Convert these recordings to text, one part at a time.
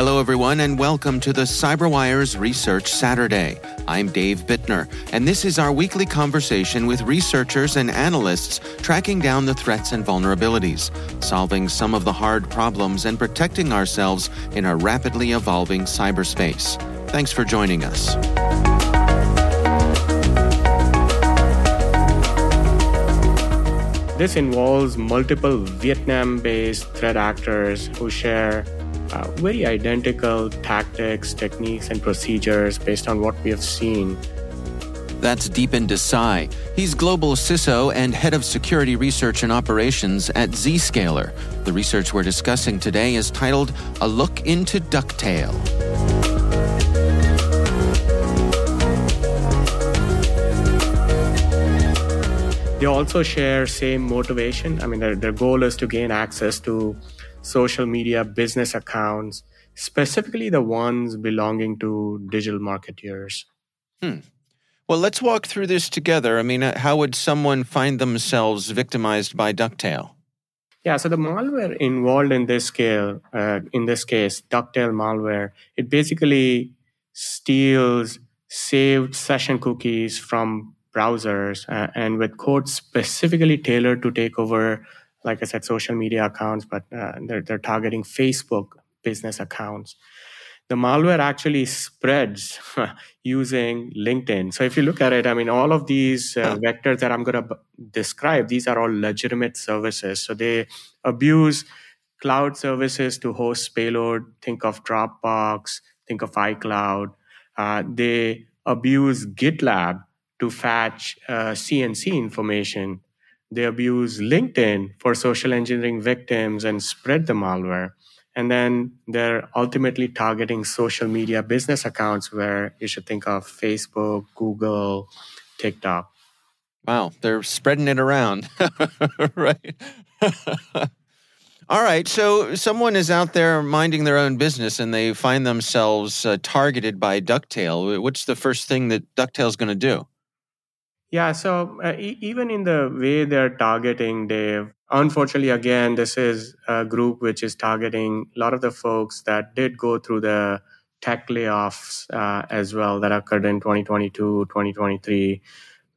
Hello, everyone, and welcome to the CyberWire's Research Saturday. I'm Dave Bittner, and this is our weekly conversation with researchers and analysts tracking down the threats and vulnerabilities, solving some of the hard problems, and protecting ourselves in a rapidly evolving cyberspace. Thanks for joining us. This involves multiple Vietnam based threat actors who share uh, very identical tactics, techniques, and procedures based on what we have seen. That's Deepen Desai. He's global CISO and head of security research and operations at Zscaler. The research we're discussing today is titled A Look into Ducktail. They also share same motivation. I mean, their, their goal is to gain access to social media business accounts, specifically the ones belonging to digital marketeers. Hmm. Well, let's walk through this together. I mean, uh, how would someone find themselves victimized by Ducktail? Yeah, so the malware involved in this scale, uh, in this case, Ducktail malware, it basically steals saved session cookies from browsers uh, and with code specifically tailored to take over like I said, social media accounts, but uh, they're, they're targeting Facebook business accounts. The malware actually spreads using LinkedIn. So if you look at it, I mean, all of these uh, vectors that I'm going to b- describe, these are all legitimate services. So they abuse cloud services to host payload. Think of Dropbox, think of iCloud. Uh, they abuse GitLab to fetch uh, CNC information they abuse LinkedIn for social engineering victims and spread the malware. And then they're ultimately targeting social media business accounts where you should think of Facebook, Google, TikTok. Wow, they're spreading it around. right. All right. So someone is out there minding their own business and they find themselves uh, targeted by Ducktail. What's the first thing that Ducktail's going to do? Yeah, so uh, e- even in the way they're targeting Dave, unfortunately, again, this is a group which is targeting a lot of the folks that did go through the tech layoffs uh, as well that occurred in 2022, 2023.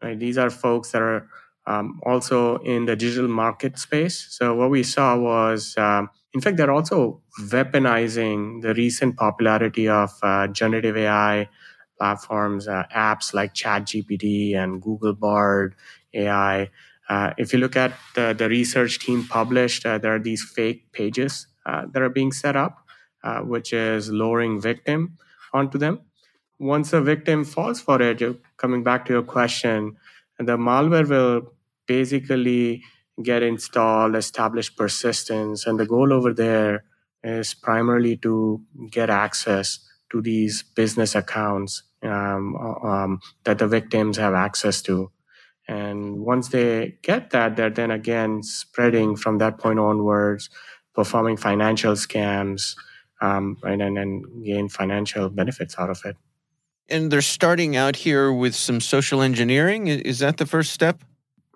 Right? These are folks that are um, also in the digital market space. So what we saw was, um, in fact, they're also weaponizing the recent popularity of uh, generative AI platforms, uh, apps like ChatGPT and Google Bard AI. Uh, if you look at the, the research team published, uh, there are these fake pages uh, that are being set up, uh, which is lowering victim onto them. Once a victim falls for it, coming back to your question, the malware will basically get installed, establish persistence, and the goal over there is primarily to get access to these business accounts um, um, that the victims have access to. And once they get that, they're then again spreading from that point onwards, performing financial scams, um, right, and then gain financial benefits out of it. And they're starting out here with some social engineering. Is that the first step?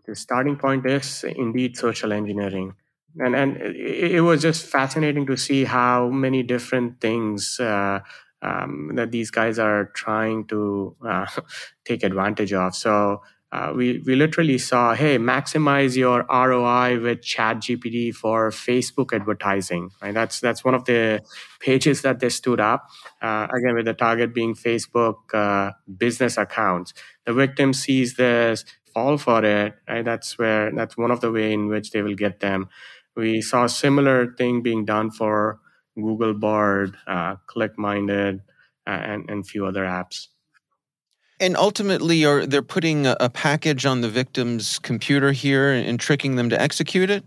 The starting point is indeed social engineering. And, and it, was just fascinating to see how many different things uh, um, that these guys are trying to uh, take advantage of. So uh, we, we literally saw, hey, maximize your ROI with ChatGPT for Facebook advertising. Right? That's that's one of the pages that they stood up. Uh, again, with the target being Facebook uh, business accounts. The victim sees this, fall for it. Right? That's where that's one of the way in which they will get them. We saw a similar thing being done for Google Bard, uh, ClickMinded, uh, and and few other apps. And ultimately, are they're putting a, package on the victim's computer here and, and tricking them to execute it?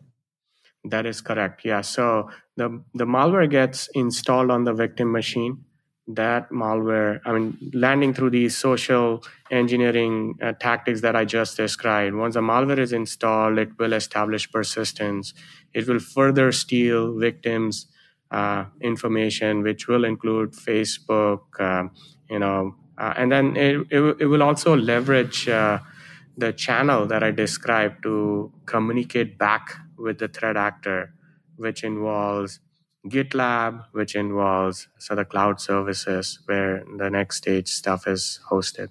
That is correct. Yeah. So the the malware gets installed on the victim machine. That malware, I mean, landing through these social engineering uh, tactics that I just described. Once the malware is installed, it will establish persistence. It will further steal victims' uh, information, which will include Facebook, uh, you know, uh, and then it, it, it, will also leverage uh, the channel that I described to communicate back with the threat actor, which involves GitLab, which involves so the cloud services where the next stage stuff is hosted.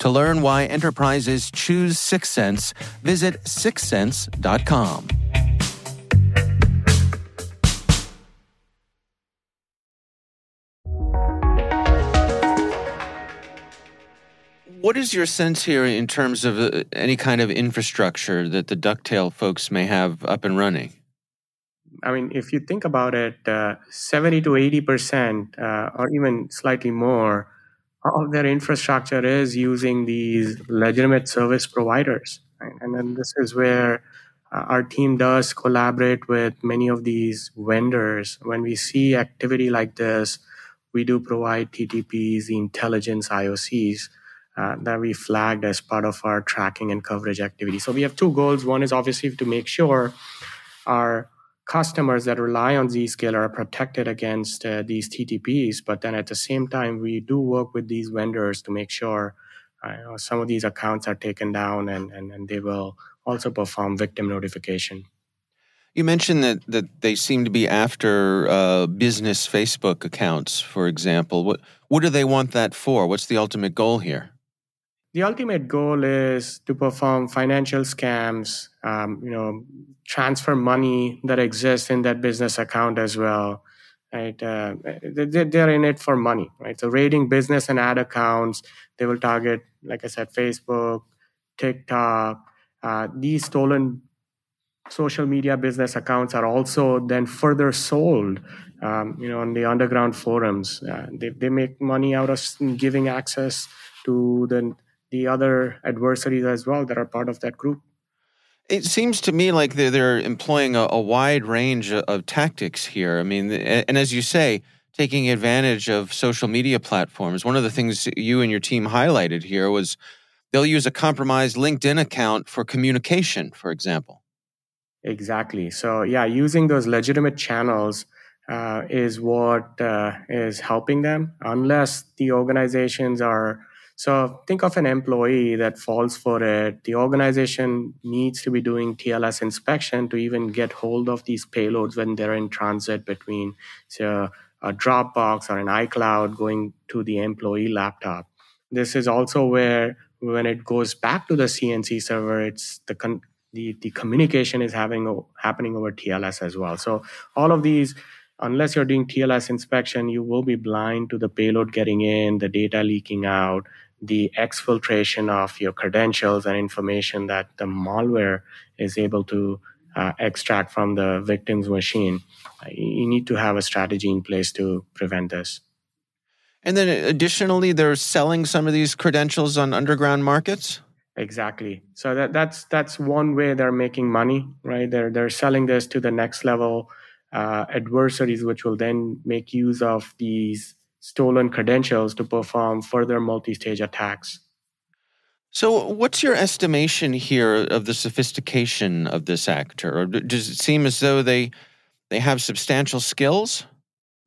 To learn why enterprises choose Syxsense, visit syxsense.com. What is your sense here in terms of uh, any kind of infrastructure that the Ducktail folks may have up and running? I mean, if you think about it, uh, 70 to 80%, uh, or even slightly more, of their infrastructure is using these legitimate service providers. Right? And then this is where uh, our team does collaborate with many of these vendors. When we see activity like this, we do provide TTPs, the intelligence IOCs. Uh, that we flagged as part of our tracking and coverage activity. So we have two goals. One is obviously to make sure our customers that rely on Zscaler are protected against uh, these TTPs. But then at the same time, we do work with these vendors to make sure uh, some of these accounts are taken down and, and, and they will also perform victim notification. You mentioned that, that they seem to be after uh, business Facebook accounts, for example. What, what do they want that for? What's the ultimate goal here? The ultimate goal is to perform financial scams um, you know transfer money that exists in that business account as well right? Uh, they're in it for money right? So raiding business and ad accounts they will target like i said facebook tiktok uh, these stolen social media business accounts are also then further sold um, you know on the underground forums. Uh, they, they make money out of giving access to the the other adversaries as well that are part of that group. It seems to me like they're, they're employing a, a wide range of, of tactics here. I mean, and as you say, taking advantage of social media platforms. One of the things you and your team highlighted here was they'll use a compromised LinkedIn account for communication, for example. Exactly. So, yeah, using those legitimate channels uh, is what uh, is helping them, unless the organizations are so think of an employee that falls for it. The organization needs to be doing TLS inspection to even get hold of these payloads when they're in transit between say, a Dropbox or an iCloud going to the employee laptop. This is also where when it goes back to the CNC server, it's the con- the, the communication is having happening over TLS as well. So all of these unless you're doing TLS inspection, you will be blind to the payload getting in, the data leaking out, the exfiltration of your credentials and information that the malware is able to uh, extract from the victim's machine. you need to have a strategy in place to prevent this. And then additionally, they're selling some of these credentials on underground markets. Exactly. So that, that's that's one way they're making money, right? They're they're selling this to the next level uh, adversaries, which will then make use of these stolen credentials to perform further multi-stage attacks. So, what's your estimation here of the sophistication of this actor? Or does it seem as though they they have substantial skills?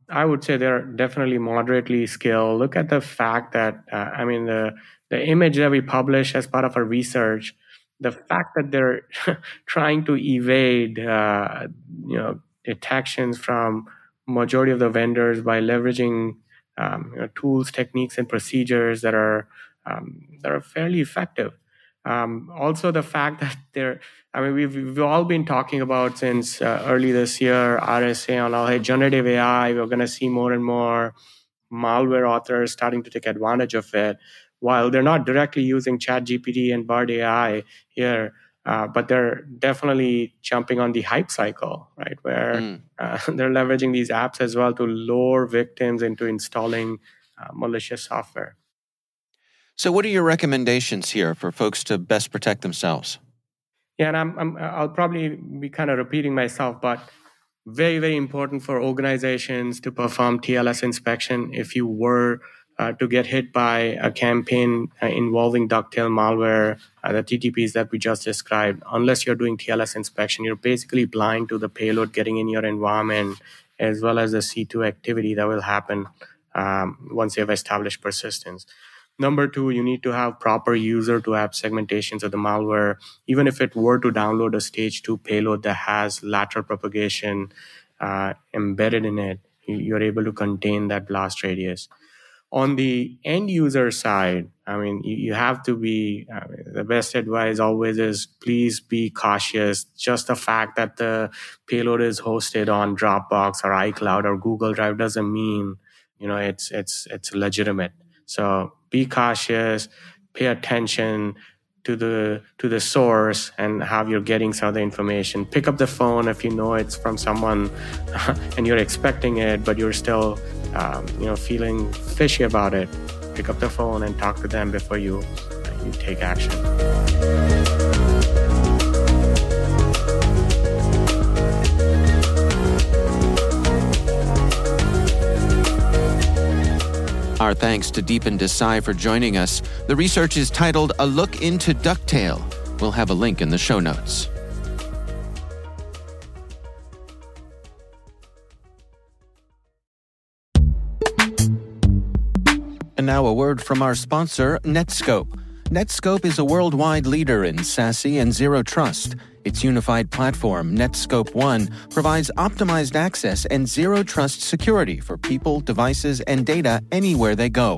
I would say they're definitely moderately skilled. Look at the fact that uh, I mean the the image that we publish as part of our research, the fact that they're trying to evade uh, you know detections from majority of the vendors by leveraging um, you know, tools, techniques, and procedures that are um, that are fairly effective. Um, also, the fact that they're, I mean, we've, we've all been talking about since uh, early this year, RSA on all, hey, generative AI, we're going to see more and more malware authors starting to take advantage of it. While they're not directly using ChatGPT and Bard AI here, uh, but they're definitely jumping on the hype cycle, right? Where mm. uh, they're leveraging these apps as well to lure victims into installing uh, malicious software. So, what are your recommendations here for folks to best protect themselves? Yeah, and I'm, I'm I'll probably be kind of repeating myself, but very very important for organizations to perform TLS inspection if you were to get hit by a campaign uh, involving ducktail malware, uh, the TTPs that we just described, unless you're doing TLS inspection, you're basically blind to the payload getting in your environment as well as the C2 activity that will happen um, once you've established persistence. Number two, you need to have proper user to app segmentations of the malware. Even if it were to download a stage two payload that has lateral propagation uh, embedded in it, you're able to contain that blast radius on the end user side, I mean, you, you have to be I mean, the best advice always is please be cautious. Just the fact that the payload is hosted on Dropbox or iCloud or Google Drive doesn't mean you know it's it's it's legitimate. So be cautious, pay attention to the to the source and how you're getting some of the information. Pick up the phone if you know it's from someone and you're expecting it, but you're still um, you know, feeling fishy about it, pick up the phone and talk to them before you you take action. Our thanks to Deepen Desai for joining us. The research is titled A Look into Ducktail. We'll have a link in the show notes. And now a word from our sponsor, Netskope. Netskope is a worldwide leader in SASE and Zero Trust. Its unified platform, Netskope One, provides optimized access and zero trust security for people, devices, and data anywhere they go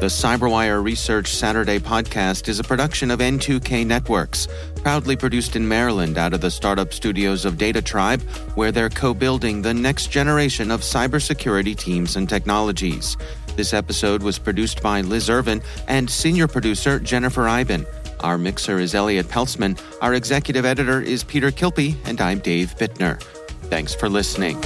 The CyberWire Research Saturday podcast is a production of N2K Networks, proudly produced in Maryland out of the startup studios of Data Tribe, where they're co building the next generation of cybersecurity teams and technologies. This episode was produced by Liz Irvin and senior producer Jennifer Eiben. Our mixer is Elliot Peltzman. Our executive editor is Peter Kilpe, and I'm Dave Bittner. Thanks for listening.